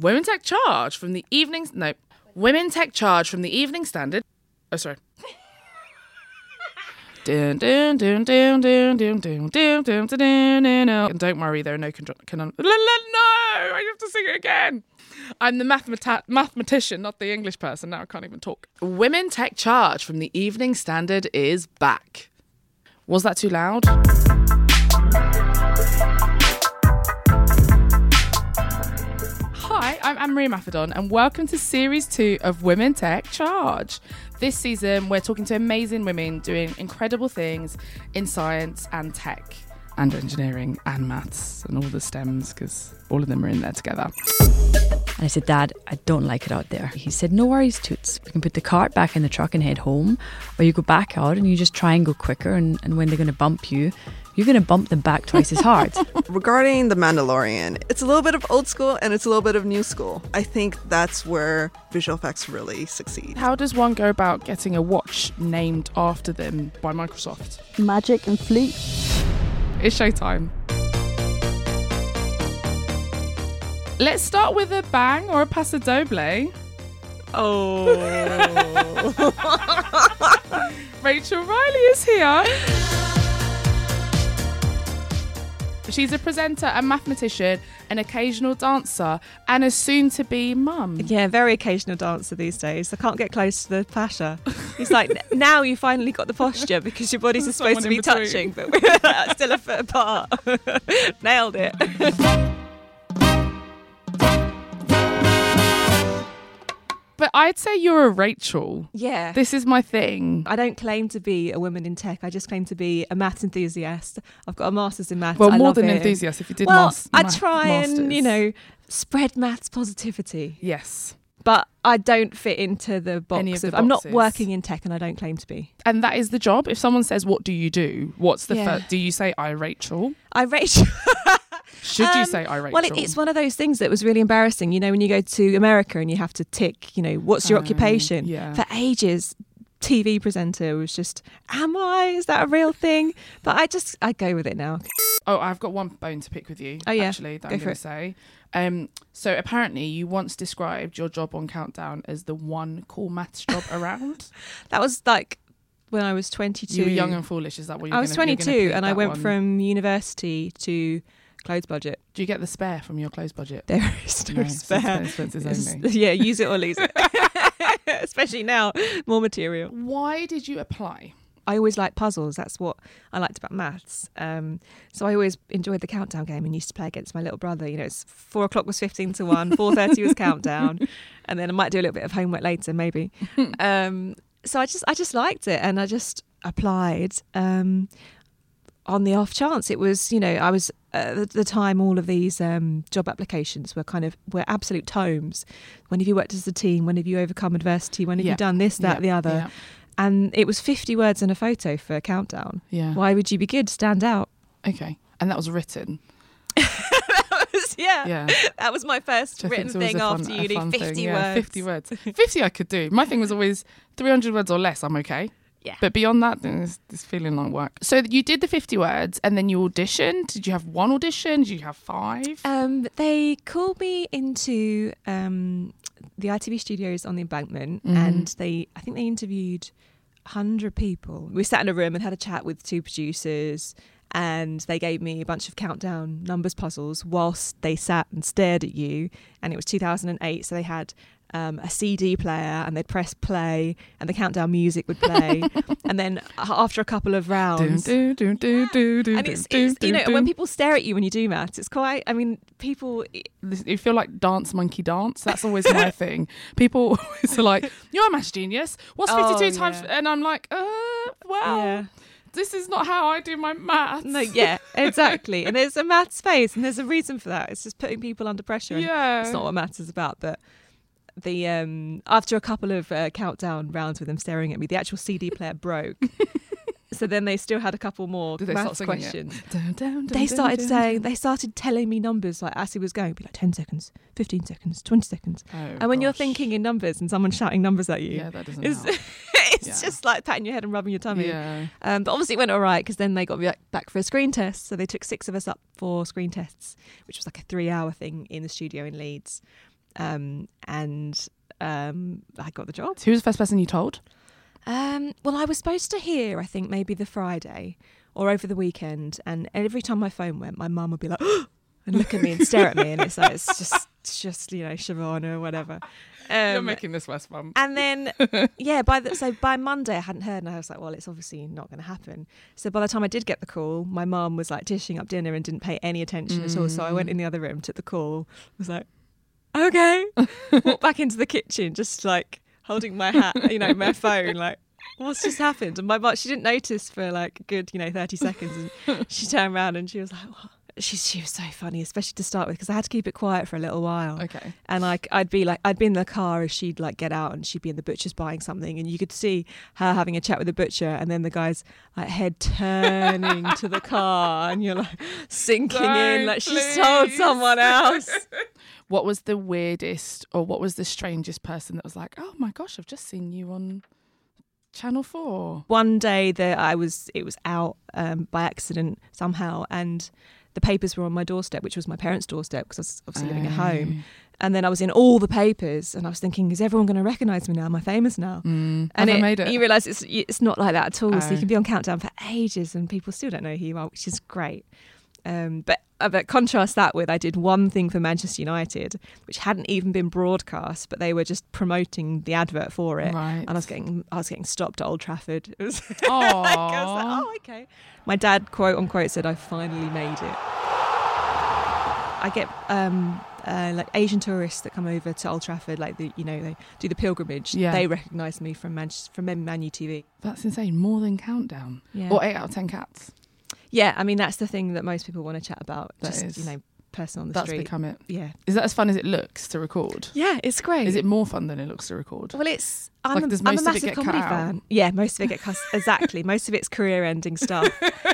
Women Tech Charge from the Evening. No, Women Tech Charge from the Evening Standard. Oh, sorry. And don't worry, there are no canon. No, I have to sing it again. I'm the mathematician, not the English person. Now I can't even talk. Women Tech Charge from the Evening Standard is back. Was that too loud? I'm Anne-Marie Imafidon, and welcome to Series 2 of Women Tech Charge. This season, we're talking to amazing women doing incredible things in science and tech, and engineering and maths, and all the STEMs, because all of them are in there together. And I said, Dad, I don't like it out there. He said, No worries, Toots. We can put the cart back in the truck and head home, or you go back out and you just try and go quicker. And, and when they're going to bump you, you're going to bump them back twice as hard. Regarding The Mandalorian, it's a little bit of old school and it's a little bit of new school. I think that's where visual effects really succeed. How does one go about getting a watch named after them by Microsoft? Magic and flute. It's showtime. Let's start with a bang or a paso doble. Oh. Rachel Riley is here. She's a presenter, a mathematician, an occasional dancer, and a soon to be mum. Yeah, very occasional dancer these days. I can't get close to the pasha. He's like, now you finally got the posture because your bodies are supposed to be touching, but we're still a foot apart. Nailed it. But I'd say you're a Rachel. Yeah. This is my thing. I don't claim to be a woman in tech. I just claim to be a maths enthusiast. I've got a master's in maths. Well, I more than it. enthusiast. If you did well, mas- I try and you know spread maths positivity, Yes. but I don't fit into the box of the I'm not working in tech, and I don't claim to be. And that is the job. If someone says, What do you do? What's the Yeah. first? Do you say, I Rachel? I Rachel. Should you Um, say, I Rachel? Well, it, it's one of those things that was really embarrassing. You know, when you go to America and you have to tick, you know, what's your Um, occupation? yeah. For ages, TV presenter was just, am I? Is that a real thing? But I just, I go with it now. Oh, I've got one bone to pick with you. Oh, yeah. actually, that Go I'm going to say. Um, so apparently, you once described your job on Countdown as the one cool maths job around. That was like when I was 22. You were young and foolish. Is that what you're I was gonna, you're 22 and I went one? from university to clothes budget. Do you get the spare from your clothes budget? There is no, No, spare. expenses only. yeah, use it or lose it. Especially now, more material. Why did you apply? I always liked puzzles. That's what I liked about maths. Um, so I always enjoyed the countdown game and used to play against my little brother. You know, it's four o'clock was fifteen to one, four thirty was countdown, and then I might do a little bit of homework later, maybe. um, so I just I just liked it, and I just applied. Um, on the off chance it was you know i was at the time all of these um, job applications were kind of were absolute tomes when have you worked as a team when have you overcome adversity when have Yeah. you done this that Yeah, the other Yeah. and it was 50 words and a photo for a countdown. yeah. Why would you be good? Stand out. Okay. And that was written. yeah. Yeah. That was my first Which written thing fun- after uni. 50 thing. words. Yeah, 50 words. 50 I could do. My thing was always 300 words or less, I'm okay. Yeah. But beyond that, then it's, it's feeling like work. So you did the 50 words and then you auditioned. Did you have one audition? Did you have five? Um, they called me into um, the ITV studios on the embankment Mhm. and they, I think they interviewed 100 people. We sat in a room and had a chat with two producers and they gave me a bunch of countdown numbers puzzles whilst they sat and stared at you. And it was 2008, so they had um, a CD player and they'd press play and the countdown music would play. and then after a couple of rounds, dun, dun, dun, dun, dun, and it's, it's you know when people stare at you when you do maths, it's quite. I mean, people. You feel like dance monkey dance. That's always my thing. People always are like, "You're a maths genius. What's Oh, 52 times?" yeah. And I'm like, "Uh, well, Yeah. this is not how I do my maths." No, yeah, exactly. and there's a maths phase, and there's a reason for that. It's just putting people under pressure. yeah. it's not what maths is about. But the um after a couple of uh, countdown rounds with them staring at me, the actual CD player broke. so then they still had a couple more Did maths questions. Dun, dun, dun, They started saying, they started telling me numbers like as he was going, be like ten seconds, fifteen seconds, twenty seconds. Oh, and when you're thinking in numbers and someone's shouting numbers at you, yeah, that doesn't it's, it's Yeah. just like patting your head and rubbing your tummy. Yeah. Um, but obviously it went all right because then they got me back for a screen test. So they took six of us up for screen tests, which was like a three hour thing in the studio in Leeds. Um, and um, I got the job. Who was the first person you told? Um, well, I was supposed to hear, I think, maybe the Friday or over the weekend, and every time my phone went, my mum would be like, and look at me and stare at me, and it's like it's just, it's just you know, Siobhan or whatever. You're Um, making this worse, mum. and then, yeah, by the, so by Monday I hadn't heard, and I was like, well, it's obviously not going to happen. So by the time I did get the call, my mum was like dishing up dinner and didn't pay any attention at all. So I went in the other room, took the call, was like, okay, Walk back into the kitchen, just like holding my hat, you know, my phone, like. What's just happened? And my mum, she didn't notice for like a good, you know, 30 seconds. And she turned around and she was like, what? She, she was so funny, especially to start with, because I had to keep it quiet for a little while Okay. and like I'd be like I'd be in the car as she'd like get out and she'd be in the butcher's buying something and you could see her having a chat with the butcher and then the guy's like head turning to the car and you're like sinking in Don't, like she's told please. someone else. What was the weirdest or what was the strangest person that was like, oh my gosh, I've just seen you on Channel 4? One day that I was it was out um, by accident somehow and the papers were on my doorstep, which was my parents' doorstep because I was obviously living at home. And then I was in all the papers, and I was thinking, is everyone going to recognise me now? Am I famous now? Mm. and it, made it? you realise it's it's not like that at all. So Oh. you can be on countdown for ages, and people still don't know who you are, which is great. Um, but uh, but contrast that with I did one thing for Manchester United, which hadn't even been broadcast, but they were just promoting the advert for it, Right. and I was getting I was getting stopped at Old Trafford. It was. I was like, oh, okay. My dad, quote unquote, said, I finally made it. I get um, uh, like Asian tourists that come over to Old Trafford, like the you know they do the pilgrimage. Yeah. They recognise me from Manchester, from Manu TV. That's insane. More than Countdown. Yeah. Or 8 out of 10 cats. Yeah, I mean that's the thing that most people want to chat about. That just is- you know, person on the That's street. become it. yeah, Is that as fun as it looks to record? yeah, it's great. Is it more fun than it looks to record? Well, it's I'm, Like, a, I'm a most of it massive get cut comedy fan. Yeah, most of it get cut. exactly. Most of it's career-ending stuff.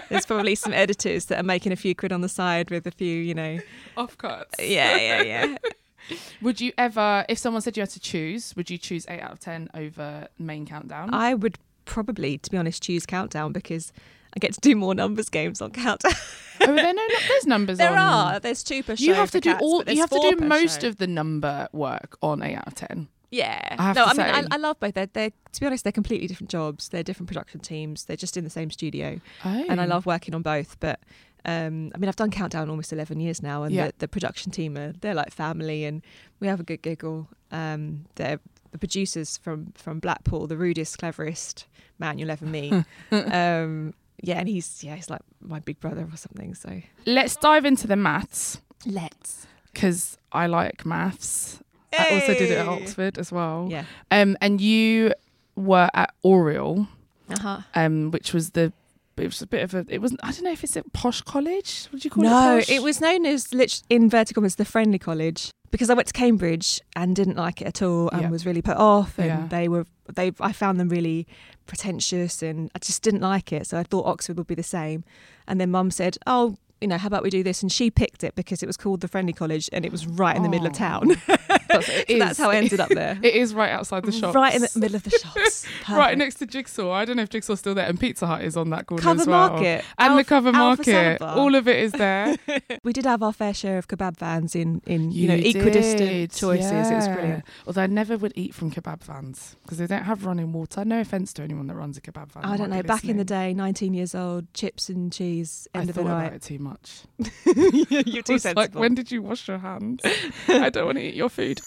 There's probably some editors that are making a few quid on the side with a few, you know. Off cuts. Yeah, yeah, yeah. Would you ever, if someone said you had to choose, would you choose 8 out of 10 over main countdown? I would probably, to be honest, choose Countdown because I get to do more numbers games on Countdown. oh, are there no, there's numbers there on. are. There's two per show. You have to do cats, all. You have to do most show. of the number work on eight out of ten. Yeah. I have no, to I mean. I, I love both. They're, they're, to be honest, they're completely different jobs. They're different production teams. They're just in the same studio. Oh. And I love working on both. But um, I mean, I've done Countdown almost 11 years now. And Yeah. the, the production team are, they're like family and we have a good giggle. Um, they're the producers from, from Blackpool, the rudest, cleverest man you'll ever meet. um, yeah, and he's, yeah, he's like my big brother or something. So Let's dive into the maths let's. because I like maths. I also did it at Oxford as well. Yeah. Um, and you were at Oriel, Uh huh. um, which was the. It was a bit of a. It wasn't. I don't know if it's a posh college. Would you call no, it? Posh? it was known as lit- in vertical commas the friendly college because I went to Cambridge and didn't like it at all and Yeah. was really put off and Yeah. they were they I found them really pretentious and I just didn't like it so I thought Oxford would be the same and then mum said oh you know how about we do this and she picked it because it was called the friendly college and it was right in the middle of Oh. town That's, So that's how I ended up there It is right outside the shops. right in the middle of the shops Right next to Jigsaw. I don't know if Jigsaw's still there, and Pizza Hut is on that corner Cover as well. Market and the cover market. All of it is there. we did have our fair share of kebab vans in in you, know equidistant did, choices it was brilliant Although I never would eat from kebab vans because they don't have running water. No offense to anyone that runs a kebab van. I don't know. Back in the day, 19 years old, chips and cheese, end I of the thought about night. it too much. You're too It's like, when did you wash your hands? I don't want to eat your food.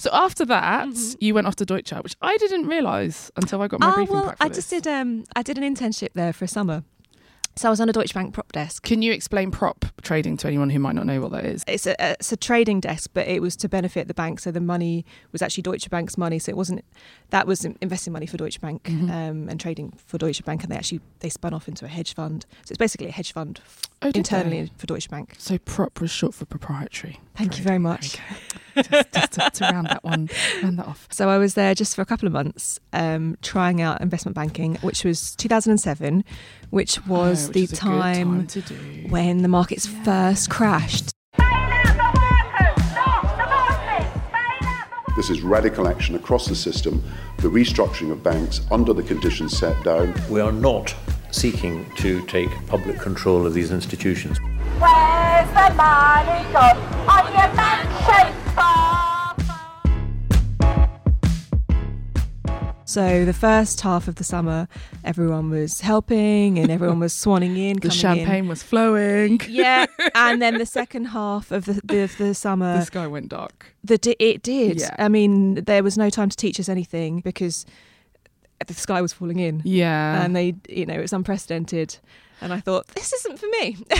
So after that, Mhm. you went off to Deutsche, which I didn't realise until I got my Ah, briefing well, for I this. just did. Um, I did an internship there for a summer. So I was on a Deutsche Bank prop desk. Can you explain prop trading to anyone who might not know what that is? It's a, it's a trading desk, but it was to benefit the bank. So the money was actually Deutsche Bank's money. So it wasn't that was investing money for Deutsche Bank Mhm. um, and trading for Deutsche Bank, and they actually they spun off into a hedge fund. So it's basically a hedge fund Oh, internally they? for Deutsche Bank. So prop was short for proprietary. Thank you very much. Okay. just just to, to round that one, round that off. So I was there just for a couple of months, um, trying out investment banking, which was 2007, which was Oh, which the is a good time, time when the markets first crashed. This is radical action across the system, the restructuring of banks under the conditions set down. We are not seeking to take public control of these institutions. Where's the money gone? So the first half of the summer, everyone was helping and everyone was swanning in. the champagne in. was flowing. Yeah, and then the second half of the, the, of the summer, the sky went dark. The it did. Yeah. I mean, there was no time to teach us anything because the sky was falling in, Yeah. and they, you know, it was unprecedented. And I thought, this isn't for me.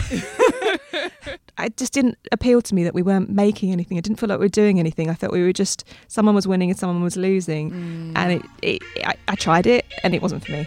it just didn't appeal to me that we weren't making anything. I didn't feel like we were doing anything. I thought we were just someone was winning and someone was losing. Mm. And it, it I, I tried it, and it wasn't for me.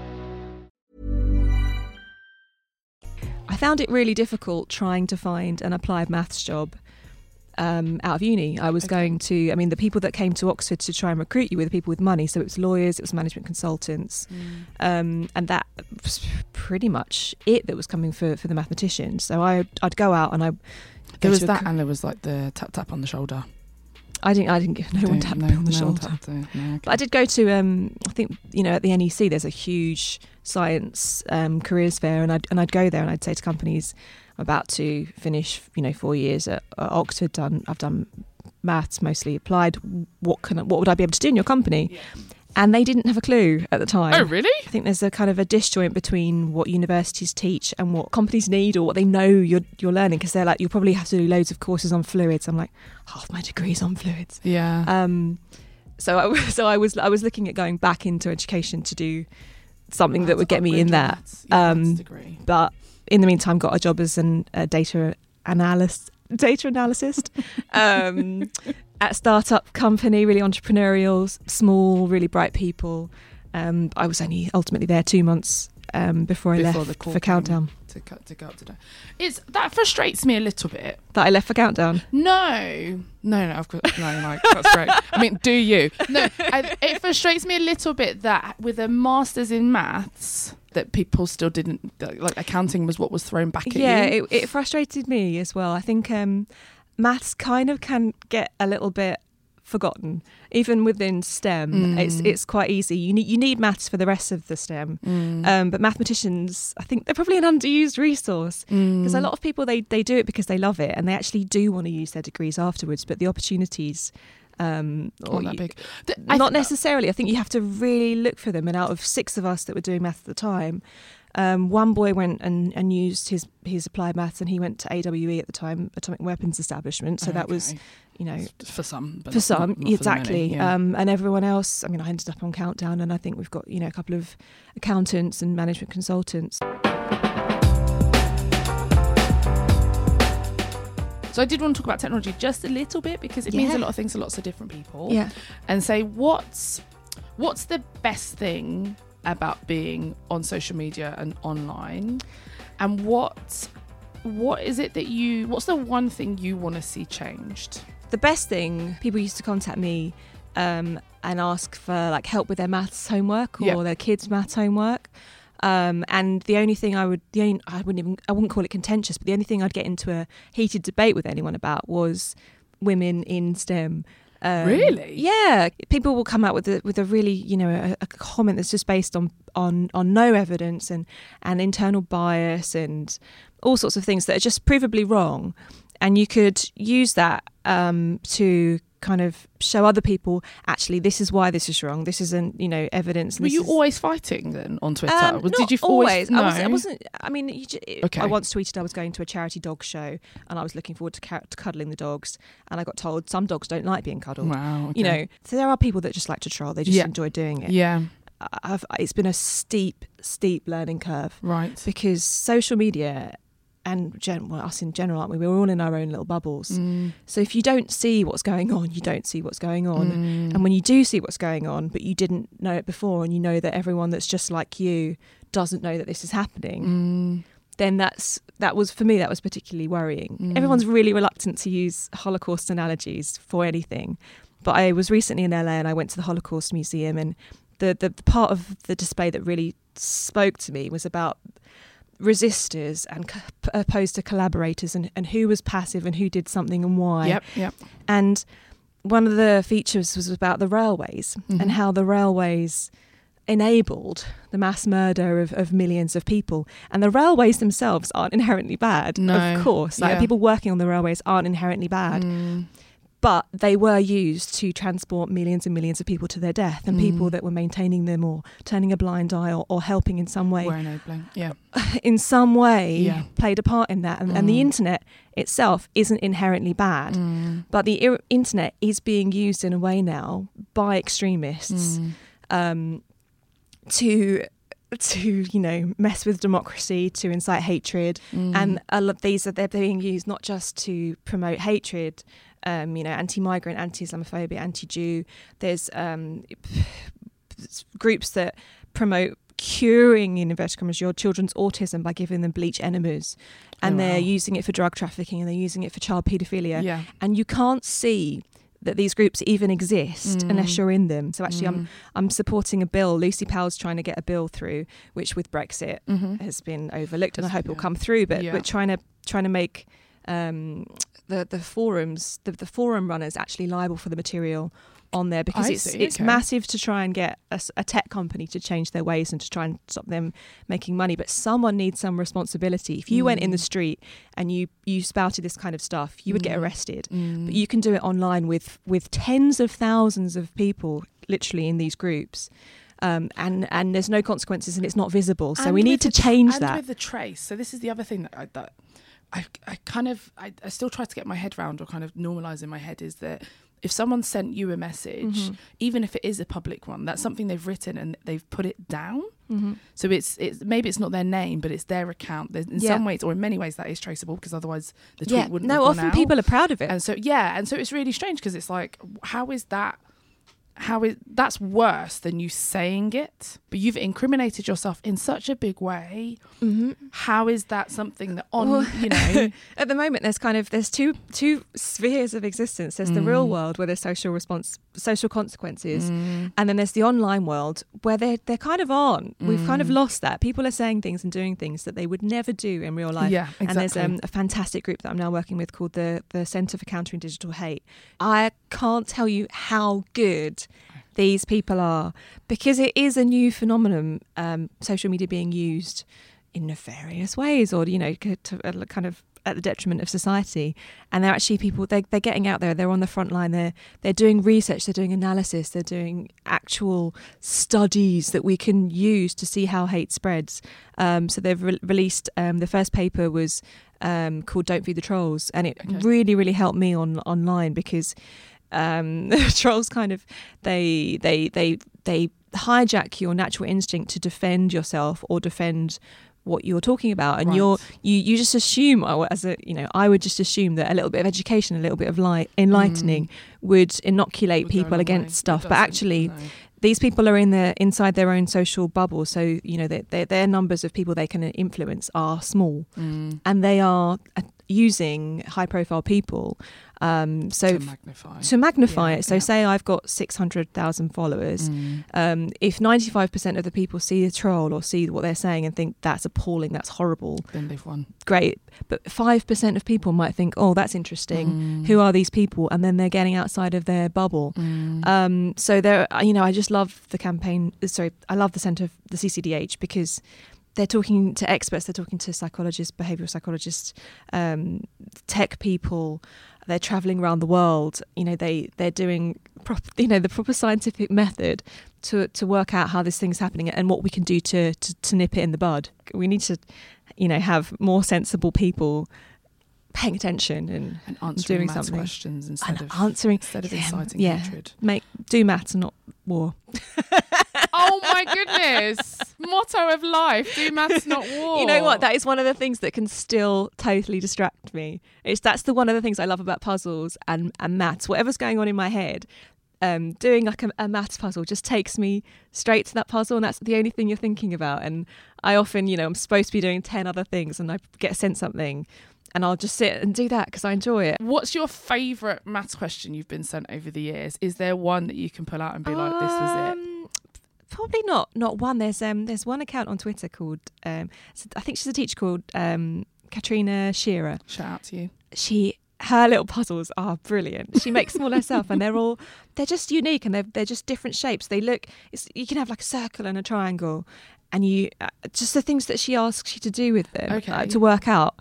I found it really difficult trying to find an applied maths job um, out of uni. I was Okay. going to, I mean, the people that came to Oxford to try and recruit you were the people with money. So it was lawyers, it was management consultants. Um, and that was pretty much it that was coming for, for the mathematicians. So I, I'd go out and I. There was that, co- and there was like the tap tap on the shoulder. I didn't. I didn't give no one Don't- tapped no, me on the no shoulder. tapped it, no, okay. But I did go to, um, I think you know, at the NEC, there's a huge science um, careers fair, and I'd and I'd go there and I'd say to companies, I'm about to finish, you know, four years at, at Oxford. Done, I've done maths, mostly applied. What can, I- what would I be able to do in your company? And they didn't have a clue at the time. Oh, really? I think there's a kind of a disjoint between what universities teach and what companies need or what they know you're you're learning because they're like you'll probably have to do loads of courses on fluids. I'm like half my degree's on fluids. Yeah. Um, so I was so I was I was looking at going back into education to do something that would get me in that. Um, degree. But in the meantime, got a job as an a data analyst, data analyst, um, at startup company, really entrepreneurial, small, really bright people. Um, I was only ultimately there two months um, before I Before left for. Countdown. to cut to go up to that. It's that frustrates me a little bit. That I left for Countdown. No, no, no. Of course, no. Like that's great. I mean, do you? No, I, it frustrates me a little bit that with a master's in maths, that people still didn't like accounting was what was thrown back at yeah, you. it, it frustrated me as well. I think um, maths kind of can get a little bit forgotten, even within STEM. It's Mm. it's quite easy. You need you need maths for the rest of the STEM, Mm. um, but mathematicians, I think they're probably an underused resource because a Mm. lot of people they they do it because they love it and they actually do want to use their degrees afterwards, but the opportunities. Um, or Not that you- big. Th- not necessarily. I think you have to really look for them. And out of six of us that were doing maths at the time, um, one boy went and, and used his his applied maths, and he went to AWE at the time, Atomic Weapons Establishment. So that was, you know, for some, but for not- some not- not for many, exactly. yeah. um, and everyone else. I mean, I ended up on Countdown, and I think we've got you know a couple of accountants and management consultants. So I did want to talk about technology just a little bit because it means a lot of things to lots of different people. Yeah. And say what's what's the best thing about being on social media and online, and what what is it that you what's the one thing you want to see changed? the best thing people used to contact me um, and ask for like help with their maths homework or Yeah. their kids maths homework um, and the only thing I would the only I wouldn't even I wouldn't call it contentious but the only thing I'd get into a heated debate with anyone about was women in STEM um, Really? Yeah, people will come out with a with a really you know a, a comment that's just based on on on no evidence and and internal bias and all sorts of things that are just provably wrong, and you could use that um, to kind of show other people actually this is why this is wrong. This isn't you know evidence. Were you is- always fighting then on Twitter? um, not did you always? No. I, was, wasn't. I mean, you, ju- Okay. I once tweeted I was going to a charity dog show, and I was looking forward to, ca- to cuddling the dogs, and I got told some dogs don't like being cuddled. Wow. You know, so there are people that just like to troll. They just Yeah. enjoy doing it. Yeah. I've, it's been a steep, steep learning curve Right. because social media and gen- well, us in general, aren't we? We're all in our own little bubbles. Mm. So if you don't see what's going on, you don't see what's going on. Mm. And when you do see what's going on, but you didn't know it before, and you know that everyone that's just like you doesn't know that this is happening, Mm. then that's that was for me that was particularly worrying. Mm. Everyone's really reluctant to use Holocaust analogies for anything, but I was recently in LA and I went to the Holocaust Museum and the the part of the display that really spoke to me was about resistors and co- opposed to collaborators and, and who was passive and who did something and why. Yep, yep. And one of the features was about the railways Mhm. and how the railways enabled the mass murder of, of millions of people. And the railways themselves aren't inherently bad, No. of course. Like Yeah. people working on the railways aren't inherently bad. Mm. But they were used to transport millions and millions of people to their death, and people Mm. that were maintaining them or turning a blind eye or, or helping in some way. Yeah. in some way Yeah. played a part in that. And, and the Mm. internet itself isn't inherently bad, Mm. but the ir- internet is being used in a way now by extremists Mm. um, to to you know mess with democracy, to incite hatred, Mm. and a lot these are they're being used not just to promote hatred. Um, you know, anti-migrant, anti-Islamophobia, anti-Jew. There's um, groups that promote curing in inverted commas your children's autism by giving them bleach enemas and Oh, they're wow. using it for drug trafficking and they're using it for child paedophilia yeah. and you can't see that these groups even exist Mm. unless you're in them so actually Mm. i'm i'm supporting a bill lucy powell's trying to get a bill through which with brexit Mhm. has been overlooked and i hope it'll come through but Yeah. we're trying to trying to make um, the the forums the, the forum runners actually liable for the material on there because I it's see, it's okay. massive to try and get a tech company to change their ways and to try and stop them making money but someone needs some responsibility if you went in the Mm. street and you you spouted this kind of stuff you would get Mm. arrested Mm. but you can do it online with with tens of thousands of people literally in these groups um, and and there's no consequences and it's not visible so And we need to change and that with the trace. So this is the other thing that I, that I, I kind of I, I still try to get my head around or kind of normalize in my head is that if someone sent you a message, Mhm. even if it is a public one, that's something they've written and they've put it down. Mhm. So it's it's maybe it's not their name, but it's their account. There's, in Yeah. some ways, or in many ways, that is traceable because otherwise the tweet yeah wouldn't. no often out. people are proud of it And so yeah, and so it's really strange because it's like, how is that? How is that's worse than you saying it? But you've incriminated yourself in such a big way. Mhm. How is that something that on Well, you know? at the moment there's kind of there's two two spheres of existence there's the real Mm. world where there's social response social consequences Mm, and then there's the online world where they're they're kind of aren't we've kind of Mm. lost that people are saying things and doing things that they would never do in real life yeah, exactly. And there's um, a fantastic group that I'm now working with called the the Centre for Countering Digital Hate. I can't tell you how good these people are because it is a new phenomenon. Um, social media being used in nefarious ways, or you know, uh, kind of at the detriment of society. And they're actually people. They they're getting out there. They're on the front line. They're they're doing research. They're doing analysis. They're doing actual studies that we can use to see how hate spreads. Um, so they've re- released um, the first paper was um, called "Don't Feed the Trolls," and it Okay. really, really helped me on online because um, trolls kind of they they they they hijack your natural instinct to defend yourself or defend what you're talking about. And Right. you're you you just assume as a you know I would just assume that a little bit of education a little bit of light enlightening would inoculate Would people against stuff. But actually no. these people are in their inside their own social bubble. So you know their, their, their numbers of people they can influence are small. Mm, and they are using high profile people um, so to magnify. to magnify Yeah, it so yeah. say i've got 600000 followers Mm, um, if 95% of the people see a troll or see what they're saying and think that's appalling that's horrible then they've won. great but 5% of people might think oh that's interesting Mm, who are these people and then they're getting outside of their bubble mm, um, so there, you know, I just love the campaign. Sorry, I love the centre, of the CCDH, because they're talking to experts, they're talking to psychologists, behavioural psychologists, um, tech people. They're travelling around the world. You know, they they're doing, prop, you know, the proper scientific method to to work out how this thing's happening and what we can do to to, to nip it in the bud. We need to, you know, have more sensible people paying attention and and answering doing something. questions instead and of answering instead of yeah, inciting yeah. hatred. make do maths and not war. oh my goodness! Motto of life: Do maths, not war. You know what? That is one of the things that can still totally distract me. It's that's the one of the things I love about puzzles and and maths. Whatever's going on in my head, um, doing like a, a maths puzzle just takes me straight to that puzzle, and that's the only thing you're thinking about. And I often, you know, I'm supposed to be doing ten other things, and I get sent something, and I'll just sit and do that because I enjoy it. What's your favourite maths question you've been sent over the years? Is there one that you can pull out and be like, this was it? Probably not. Not one. There's um there's one account on Twitter called um I think she's a teacher called um Catriona Shearer. Shout out to you. She her little puzzles are brilliant. She makes them all herself, and they're all they're just unique and they're they're just different shapes. They look it's, you can have like a circle and a triangle, and you uh, just the things that she asks you to do with them uh, to work out.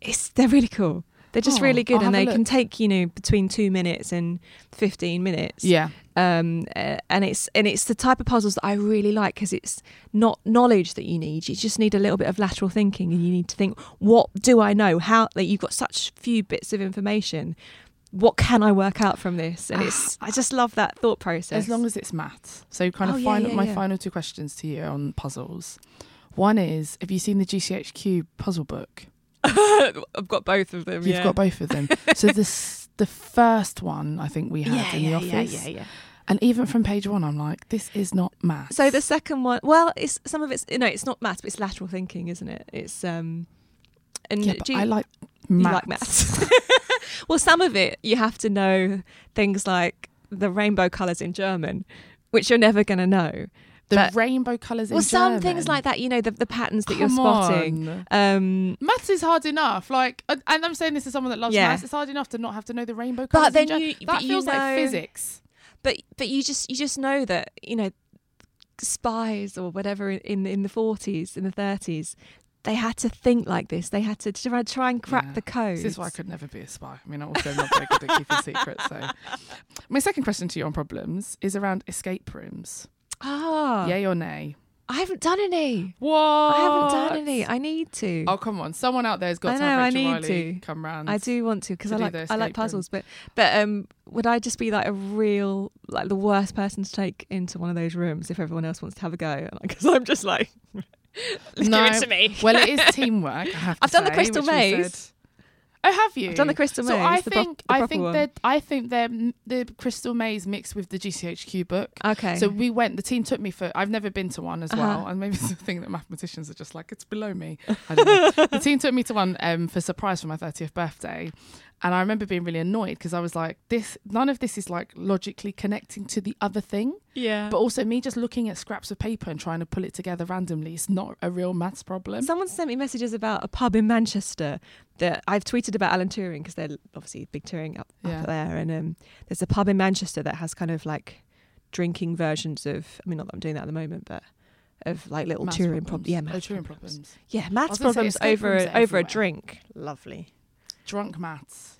It's they're really cool. They're just Oh, really good, I'll and they can take you know between two minutes and fifteen minutes Yeah. um, and it's and it's the type of puzzles that I really like because it's not knowledge that you need. You just need a little bit of lateral thinking, and you need to think, what do I know? How like you've got such few bits of information. What can I work out from this? And it's I just love that thought process. As long as it's maths. So kind of Oh, yeah, yeah, my yeah. final two questions to you on puzzles. One is, have you seen the GCHQ puzzle book? I've got both of them. You've got both of them. so this the first one I think we had yeah, in the yeah, office. yeah, yeah. Yeah. And even from page one, I'm like, this is not maths. So the second one, well, it's some of it's you know, it's not maths, but it's lateral thinking, isn't it? It's um, and yeah, but you- I like You maths. like maths. well, some of it you have to know things like the rainbow colours in German, which you're never going to know. The but- rainbow colours in well, some German. things like that, you know, the, the patterns that you're Come spotting. on. Um, Maths is hard enough. Like, and I'm saying this as someone that loves Yeah. maths. It's hard enough to not have to know the rainbow colours. but then you, that you feels like physics. But but you just you just know that you know spies or whatever in in, the 40s, in the 30s. They had to think like this. They had to try, try and crack Yeah. the code. This is why I could never be a spy. I mean, I'm also not very good at keeping secrets. So, my second question to you on problems is around escape rooms. Ah, Yay or nay? I haven't done any. What? I haven't done any. I need to. Oh come on! Someone out there's got I to know, have I need Riley to. come round. I do want to because I like I like room. puzzles, but but um, would I just be like a real like the worst person to take into one of those rooms if everyone else wants to have a go? Because I'm just like, No. give it to me. Well, it is teamwork. I have to I've done the Crystal Maze. Oh, have you? I've done the Crystal maze? so. I the think the I think one. that I think they're the Crystal Maze mixed with the GCHQ book. okay. So we went. The team took me for. I've never been to one as Uh-huh. well, and maybe it's the thing that mathematicians are just like it's below me. I don't know. the team took me to one um, for surprise for my thirtieth birthday, and I remember being really annoyed because I was like, this. None of this is like logically connecting to the other thing, yeah. but also me just looking at scraps of paper and trying to pull it together randomly. It's not a real maths problem. Someone sent me messages about a pub in Manchester that I've tweeted about Alan Turing because they're obviously big Turing up, Yeah. up there, and um, there's a pub in Manchester that has kind of like drinking versions of. I mean, not that I'm doing that at the moment, but of like little Maths Turing problems. problems. Yeah, Oh, maths Turing problems. problems. Yeah, maths was gonna problems escape over rooms a, over a drink. Lovely. Drunk maths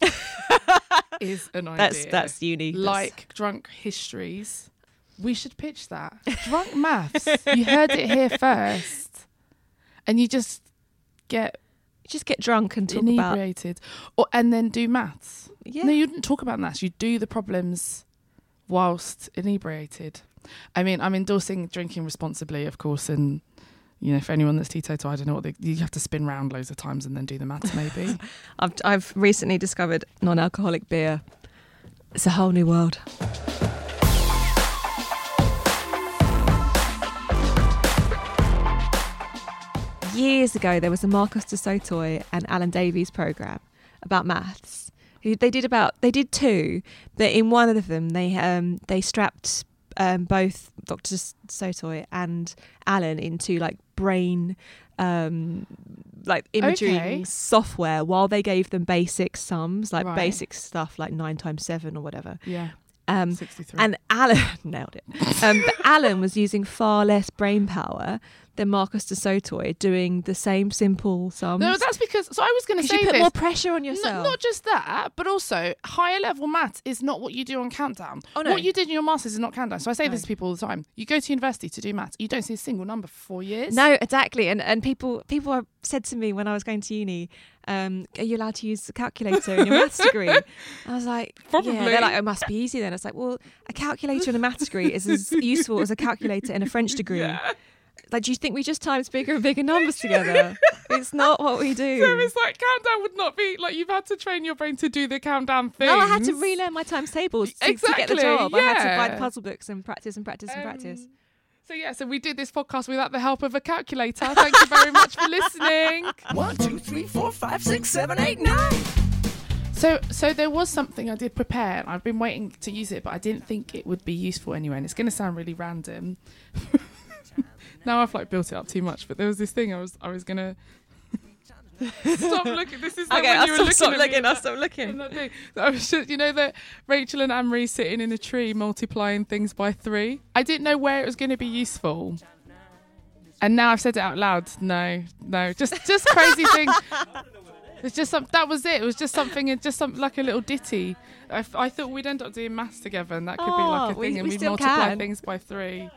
is an idea. That's that's uni. Like drunk histories. We should pitch that. Drunk maths. you heard it here first. And you just get just get drunk and talk about. inebriated. Or and then do maths. Yeah. No, you didn't talk about maths. You do the problems whilst inebriated. I mean, I'm endorsing drinking responsibly, of course, and you know, for anyone that's teetotal, I don't know what they, you have to spin round loads of times and then do the maths, maybe. I've I've recently discovered non-alcoholic beer. It's a whole new world. Years ago, there was a Marcus du Sautoy and Alan Davies program about maths. They did about they did two, but in one of them they um they strapped um, both Dr. Sautoy and Alan into like brain um like imaging Okay. software while they gave them basic sums like Right. basic stuff like nine times seven or whatever yeah. um 63. and Alan nailed it um but Alan was using far less brain power than Marcus du Sautoy doing the same simple sums no, that's because. So I was going to say you put this. more pressure on No, yourself not just that, but also higher level maths is not what you do on countdown. Oh, no. What you did in your masters is not countdown. So I say this to people all the time. You go to university to do maths, you don't see a single number for four years. No, exactly. And and people people have said to me when I was going to uni, um, are you allowed to use a calculator in your maths degree? I was like, Probably. Yeah. They're like, it must be easy then. It's like, well, a calculator in a maths degree is as useful as a calculator in a French degree. Yeah. Like, do you think we just times bigger and bigger numbers together? it's not what we do. So it's like countdown would not be like you've had to train your brain to do the countdown thing. no, I had to relearn my times tables to, to get the Exactly, job. I had to buy the puzzle books and practice and practice and practice. Um, So yeah, so we did this podcast without the help of a calculator. Thank you very much for listening. One, two, three, four, five, six, seven, eight, nine. So so there was something I did prepare. and I've been waiting to use it, but I didn't think it would be useful anyway. And it's going to sound really random. now I've like built it up too much. But there was this thing I was I was gonna. stop looking. This is like Okay, when I'll you were stop, looking stop at looking. in I'll that- stop looking. I was just, you know that Rachel and Marie sitting in a tree multiplying things by three. I didn't know where it was going to be useful. And now I've said it out loud. No, no, just just crazy thing. It's just some. That was it. It was just something. Just something like a little ditty. I, I thought we'd end up doing maths together, and that could be like a Oh, we- thing, and we we'd multiply can. things by three.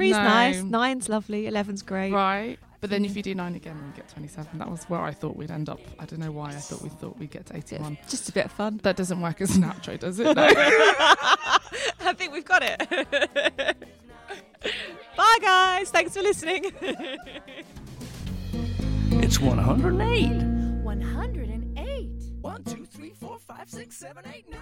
Three's No. nice, nine's lovely, eleven's great. Right. But then if you do nine again, then you get twenty-seven. That was where I thought we'd end up. I don't know why. I thought we thought we'd get to eighty-one. Just a bit of fun. That doesn't work as an outro, does it? No. I think we've got it. Bye, guys. Thanks for listening. It's 108. 108. One, two, three, four, five, six, seven, eight, nine.